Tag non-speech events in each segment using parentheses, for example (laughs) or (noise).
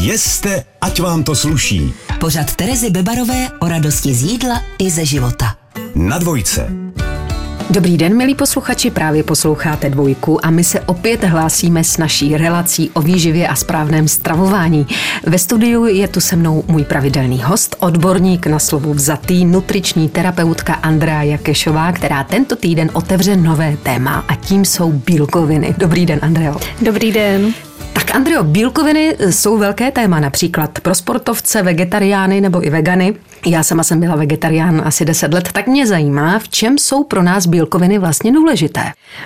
Jeste, ať vám to sluší. Pořad Terezy Bebarové o radosti z jídla i ze života. Na dvojce. Dobrý den, milí posluchači, právě posloucháte dvojku a my se opět hlásíme s naší relací o výživě a správném stravování. Ve studiu je tu se mnou můj pravidelný host, odborník na slovo vzatý, nutriční terapeutka Andrea Jakešová, která tento týden otevře nové téma a tím jsou bílkoviny. Dobrý den, Andreo. Dobrý den. Tak Andreo, bílkoviny jsou velké téma, například pro sportovce, vegetariány nebo i vegany. Já sama jsem byla vegetarián asi 10 let, tak mě zajímá, v čem jsou pro nás bílkoviny vlastně důležité.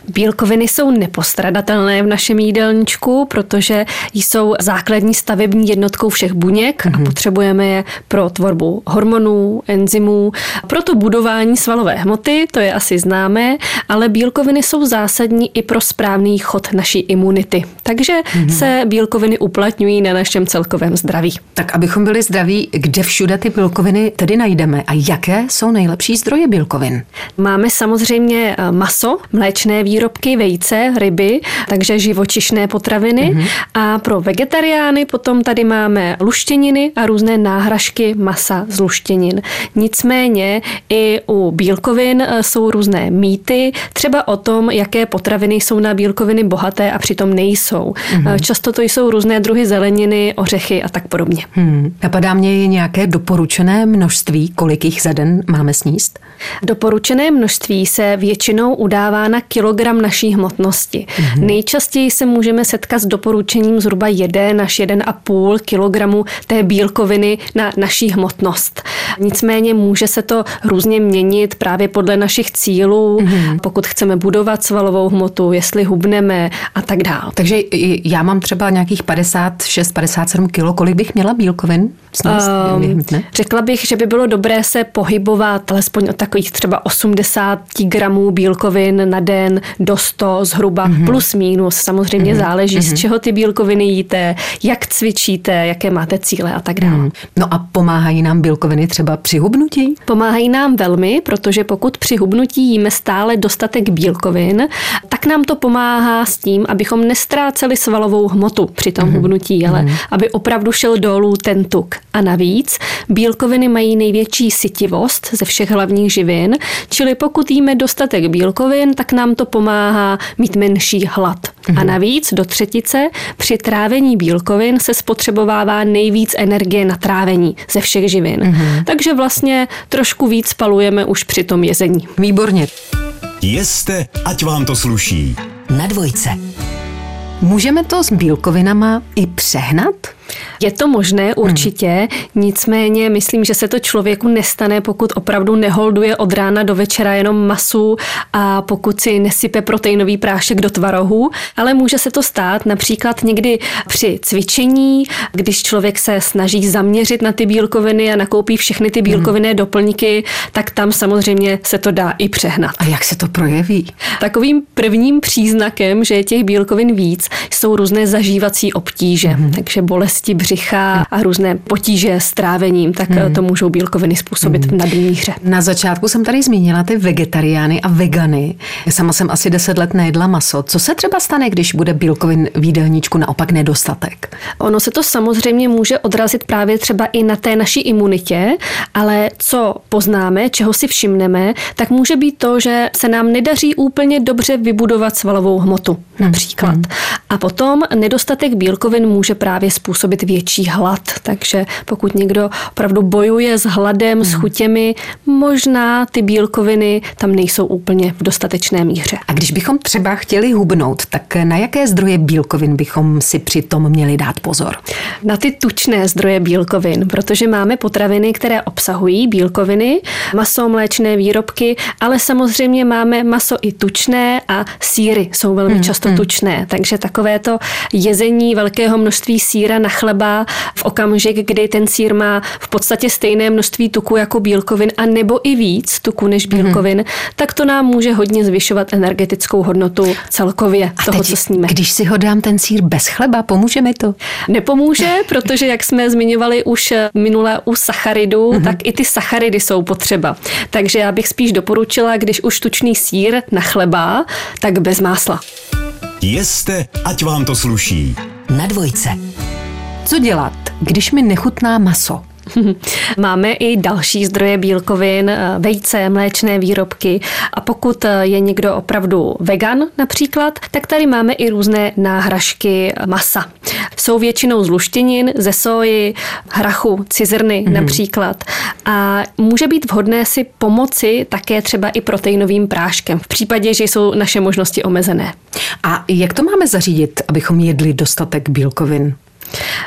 Bílkoviny jsou nepostradatelné v našem jídelníčku, protože jsou základní stavební jednotkou všech buněk mm-hmm. a mhm. potřebujeme je pro tvorbu hormonů, enzymů, pro to budování svalové hmoty, to je asi známé, ale bílkoviny jsou zásadní i pro správný chod naší imunity. Takže mm-hmm. se bílkoviny uplatňují na našem celkovém zdraví. Tak abychom byli zdraví, kde všude ty bílkoviny tedy najdeme a jaké jsou nejlepší zdroje bílkovin? Máme samozřejmě eh, maso, mléčné výrobky, vejce, ryby, takže živočišné potraviny. Mm-hmm. A pro vegetariány potom tady máme luštěniny a různé náhražky masa z luštěnin. Nicméně i u bílkovin eh, jsou různé mýty, třeba o tom, jaké potraviny jsou na bílkoviny bohaté a přitom nejsou. Mm-hmm. Často to jsou různé druhy zeleniny, ořechy a tak podobně. Hmm. Napadá mě nějaké doporučené množství, kolik jich za den máme sníst? Doporučené množství se většinou udává na kilogram naší hmotnosti. Mm-hmm. Nejčastěji se můžeme setkat s doporučením zhruba 1 až 1,5 kilogramu té bílkoviny na naší hmotnost. Nicméně může se to různě měnit právě podle našich cílů, mm-hmm. pokud chceme budovat svalovou hmotu, jestli hubneme a tak dále. Takže já mám třeba nějakých 56-57 kilo, kolik bych měla bílkovin? Um, řekla bych, že by bylo dobré se pohybovat alespoň od takových třeba 80 gramů bílkovin na den do 100 zhruba, mm-hmm. plus minus. Samozřejmě mm-hmm. záleží, mm-hmm. z mhm. čeho ty bílkoviny jíte, jak cvičíte, jaké máte cíle a tak dále. Mm. No a pomáhají nám bílkoviny třeba při hubnutí? Pomáhají nám velmi, protože pokud při hubnutí jíme stále dostatek bílkovin, tak nám to pomáhá s tím, abychom nestráceli svalovou hmotu při tom mm-hmm. hubnutí, ale mm-hmm. aby opravdu šel dolů ten tuk. A navíc bílkoviny mají největší sytivost ze všech hlavních živin, čili pokud jíme dostatek bílkovin, tak nám to pomáhá mít menší hlad. A mhm. navíc do třetice při trávení bílkovin se spotřebovává nejvíc energie na trávení ze všech živin. Mm-hmm. Takže vlastně trošku víc spalujeme už při tom jezení. Výborně. Jeste, ať vám to sluší. Na dvojce. Můžeme to s bílkovinama i přehnat? Je to možné určitě, hmm. nicméně myslím, že se to člověku nestane, pokud opravdu neholduje od rána do večera jenom masu a pokud si nesype proteinový prášek do tvarohu, ale může se to stát například někdy při cvičení, když člověk se snaží zaměřit na ty bílkoviny a nakoupí všechny ty bílkovinné hmm. doplňky, tak tam samozřejmě se to dá i přehnat. A jak se to projeví? Takovým prvním příznakem, že je těch bílkovin víc, jsou různé zažívací obtíže, hmm. takže bolesti bolesti břicha a různé potíže s trávením, tak hmm. to můžou bílkoviny způsobit hmm. v nadmíře. Na začátku jsem tady zmínila ty vegetariány a vegany. Sama jsem asi 10 let nejedla maso. Co se třeba stane, když bude bílkovin v jídelníčku naopak nedostatek? Ono se to samozřejmě může odrazit právě třeba i na té naší imunitě, ale co poznáme, čeho si všimneme, tak může být to, že se nám nedaří úplně dobře vybudovat svalovou hmotu například. Hmm. A potom nedostatek bílkovin může právě způsobit způsobit větší hlad. Takže pokud někdo opravdu bojuje s hladem, hmm. s chutěmi, možná ty bílkoviny tam nejsou úplně v dostatečné míře. A když bychom třeba chtěli hubnout, tak na jaké zdroje bílkovin bychom si přitom měli dát pozor? Na ty tučné zdroje bílkovin, protože máme potraviny, které obsahují bílkoviny, maso, mléčné výrobky, ale samozřejmě máme maso i tučné a síry jsou velmi hmm, často hmm. tučné. Takže takovéto jezení velkého množství síra na chleba v okamžik, kdy ten sír má v podstatě stejné množství tuku jako bílkovin a nebo i víc tuku než mhm. bílkovin, mm-hmm. tak to nám může hodně zvyšovat energetickou hodnotu celkově a toho, teď, co sníme. Když si ho dám ten sír bez chleba, pomůže mi to? Nepomůže, (laughs) protože jak jsme zmiňovali už minule u sacharidů, mm-hmm. tak i ty sacharidy jsou potřeba. Takže já bych spíš doporučila, když už tučný sír na chleba, tak bez másla. Jeste, ať vám to sluší. Na dvojce. Co dělat? když mi nechutná maso, (laughs) Máme i další zdroje bílkovin, eh, vejce, mléčné výrobky a pokud eh, je někdo opravdu vegan například, tak tady máme i různé náhražky masa. Jsou většinou z luštěnin, ze soji, hrachu, cizrny mm-hmm. například. A může být vhodné si pomoci také třeba i proteinovým práškem v případě, že jsou naše možnosti omezené. A jak to máme zařídit, abychom jedli dostatek bílkovin?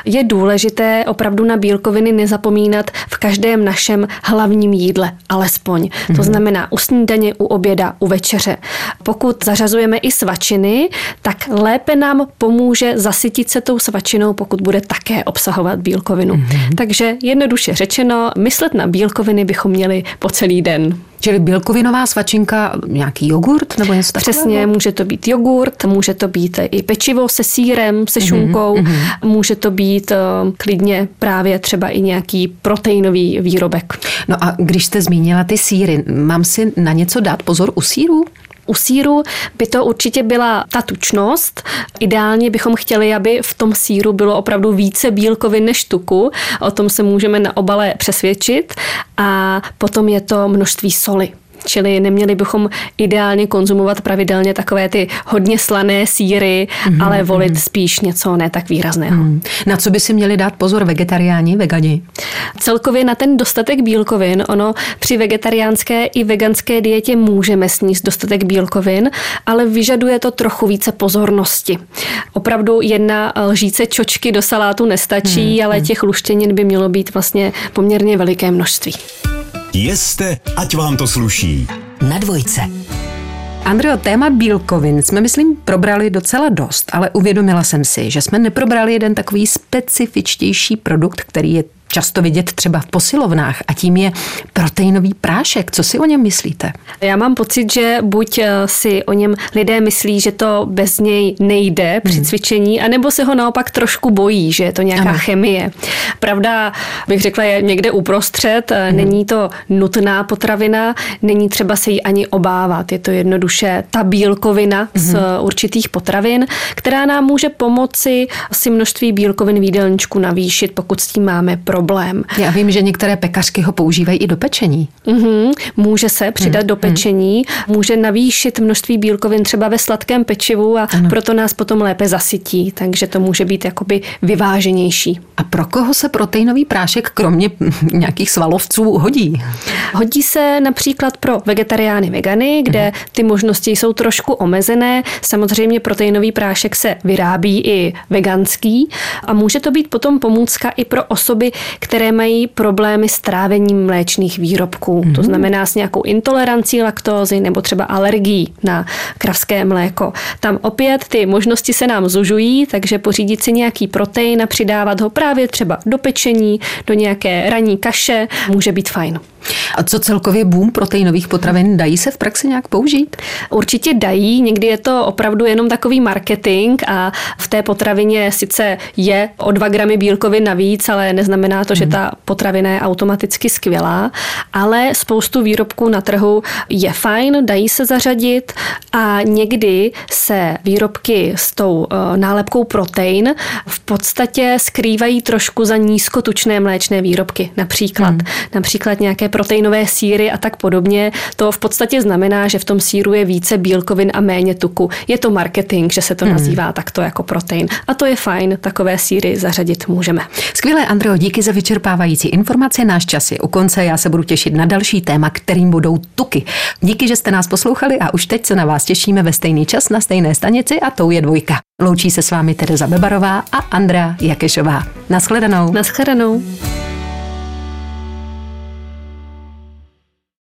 Je důležité opravdu na bílkoviny nezapomínat v každém našem hlavním jídle, alespoň. Mm-hmm. To mhm. znamená u snídaně, u oběda, u večeře. Pokud zařazujeme i svačiny, tak lépe nám pomůže zasytit se tou svačinou, pokud bude také obsahovat bílkovinu. Mm-hmm. Takže jednoduše řečeno, myslet na bílkoviny bychom měli po celý den. Čili bílkovinová svačinka, nějaký jogurt nebo něco takového? Přesně, může to být jogurt, může to být i pečivo se sírem, se mhm, šunkou, mm-hmm. může to být uh, klidně právě třeba i nějaký proteinový výrobek. No a když jste zmínila ty síry, mám si na něco dát pozor u sírů? U síru by to určitě byla ta tučnost. Ideálně bychom chtěli, aby v tom síru bylo opravdu více bílkovin než tuku. O tom se můžeme na obale přesvědčit. A potom je to množství soli. Čili neměli bychom ideálně konzumovat pravidelně takové ty hodně slané síry, mm-hmm. ale volit mm-hmm. spíš něco ne tak výrazného. Mm. Na co by si měli dát pozor vegetariáni, vegani? Celkově na ten dostatek bílkovin. Ono při vegetariánské i veganské dietě můžeme sníst dostatek bílkovin, ale vyžaduje to trochu více pozornosti. Opravdu jedna lžíce čočky do salátu nestačí, mm, ale těch luštěnin by mělo být vlastně poměrně veliké množství. Jeste, ať vám to sluší. Na dvojce. Andreo, téma bílkovin jsme, myslím, probrali docela dost, ale uvědomila jsem si, že jsme neprobrali jeden takový specifičtější produkt, který je často vidět třeba v posilovnách a tím je proteinový prášek. Co si o něm myslíte? Já mám pocit, že buď eh, si o něm lidé myslí, že to bez něj nejde při hmm. cvičení, anebo se ho naopak trošku bojí, že je to nějaká ano. chemie. Pravda, bych řekla, je někde uprostřed. Hmm. Není to nutná potravina, není třeba se jí ani obávat. Je to jednoduše ta bílkovina hmm. z určitých potravin, která nám může pomoci si množství bílkovin v jídelníčku navýšit, pokud s tím máme pro problém. Já vím, že některé pekařky ho používají i do pečení. Mm-hmm. Může se přidat mm-hmm. do pečení, může navýšit množství bílkovin třeba ve sladkém pečivu a ano. proto nás potom lépe zasytí, takže to může být jakoby vyváženější. A pro koho se proteinový prášek kromě nějakých svalovců hodí? Hodí se například pro vegetariány, vegany, kde mm-hmm. ty možnosti jsou trošku omezené. Samozřejmě proteinový prášek se vyrábí i veganský a může to být potom pomůcka i pro osoby, které mají problémy s trávením mléčných výrobků. Mm-hmm. To znamená s nějakou intolerancí laktózy nebo třeba alergií na kravské mléko. Tam opět ty možnosti se nám zužují, takže pořídit si nějaký protein a přidávat ho právě třeba do pečení, do nějaké ranní kaše může být fajn. A co celkově boom proteinových potravin, dají se v praxi nějak použít? Určitě dají, někdy je to opravdu jenom takový marketing a v té potravině sice je o 2 gramy bílkovin navíc, ale neznamená to, že mhm. ta potravina je automaticky skvělá, ale spoustu výrobků na trhu je fajn, dají se zařadit a někdy se výrobky s tou eh, nálepkou protein v podstatě skrývají trošku za nízkotučné mléčné výrobky, například. Hmm. Například nějaké proteinové síry a tak podobně, to v podstatě znamená, že v tom síru je více bílkovin a méně tuku. Je to marketing, že se to hmm. nazývá takto jako protein. A to je fajn, takové síry zařadit můžeme. Skvělé, Andreo, díky za vyčerpávající informace. Náš čas je u konce, já se budu těšit na další téma, kterým budou tuky. Díky, že jste nás poslouchali a už teď se na vás těšíme ve stejný čas na stejné stanici a tou je dvojka. Loučí se s vámi Tereza Bebarová a Andrea Jakešová. Naschledanou. Naschledanou.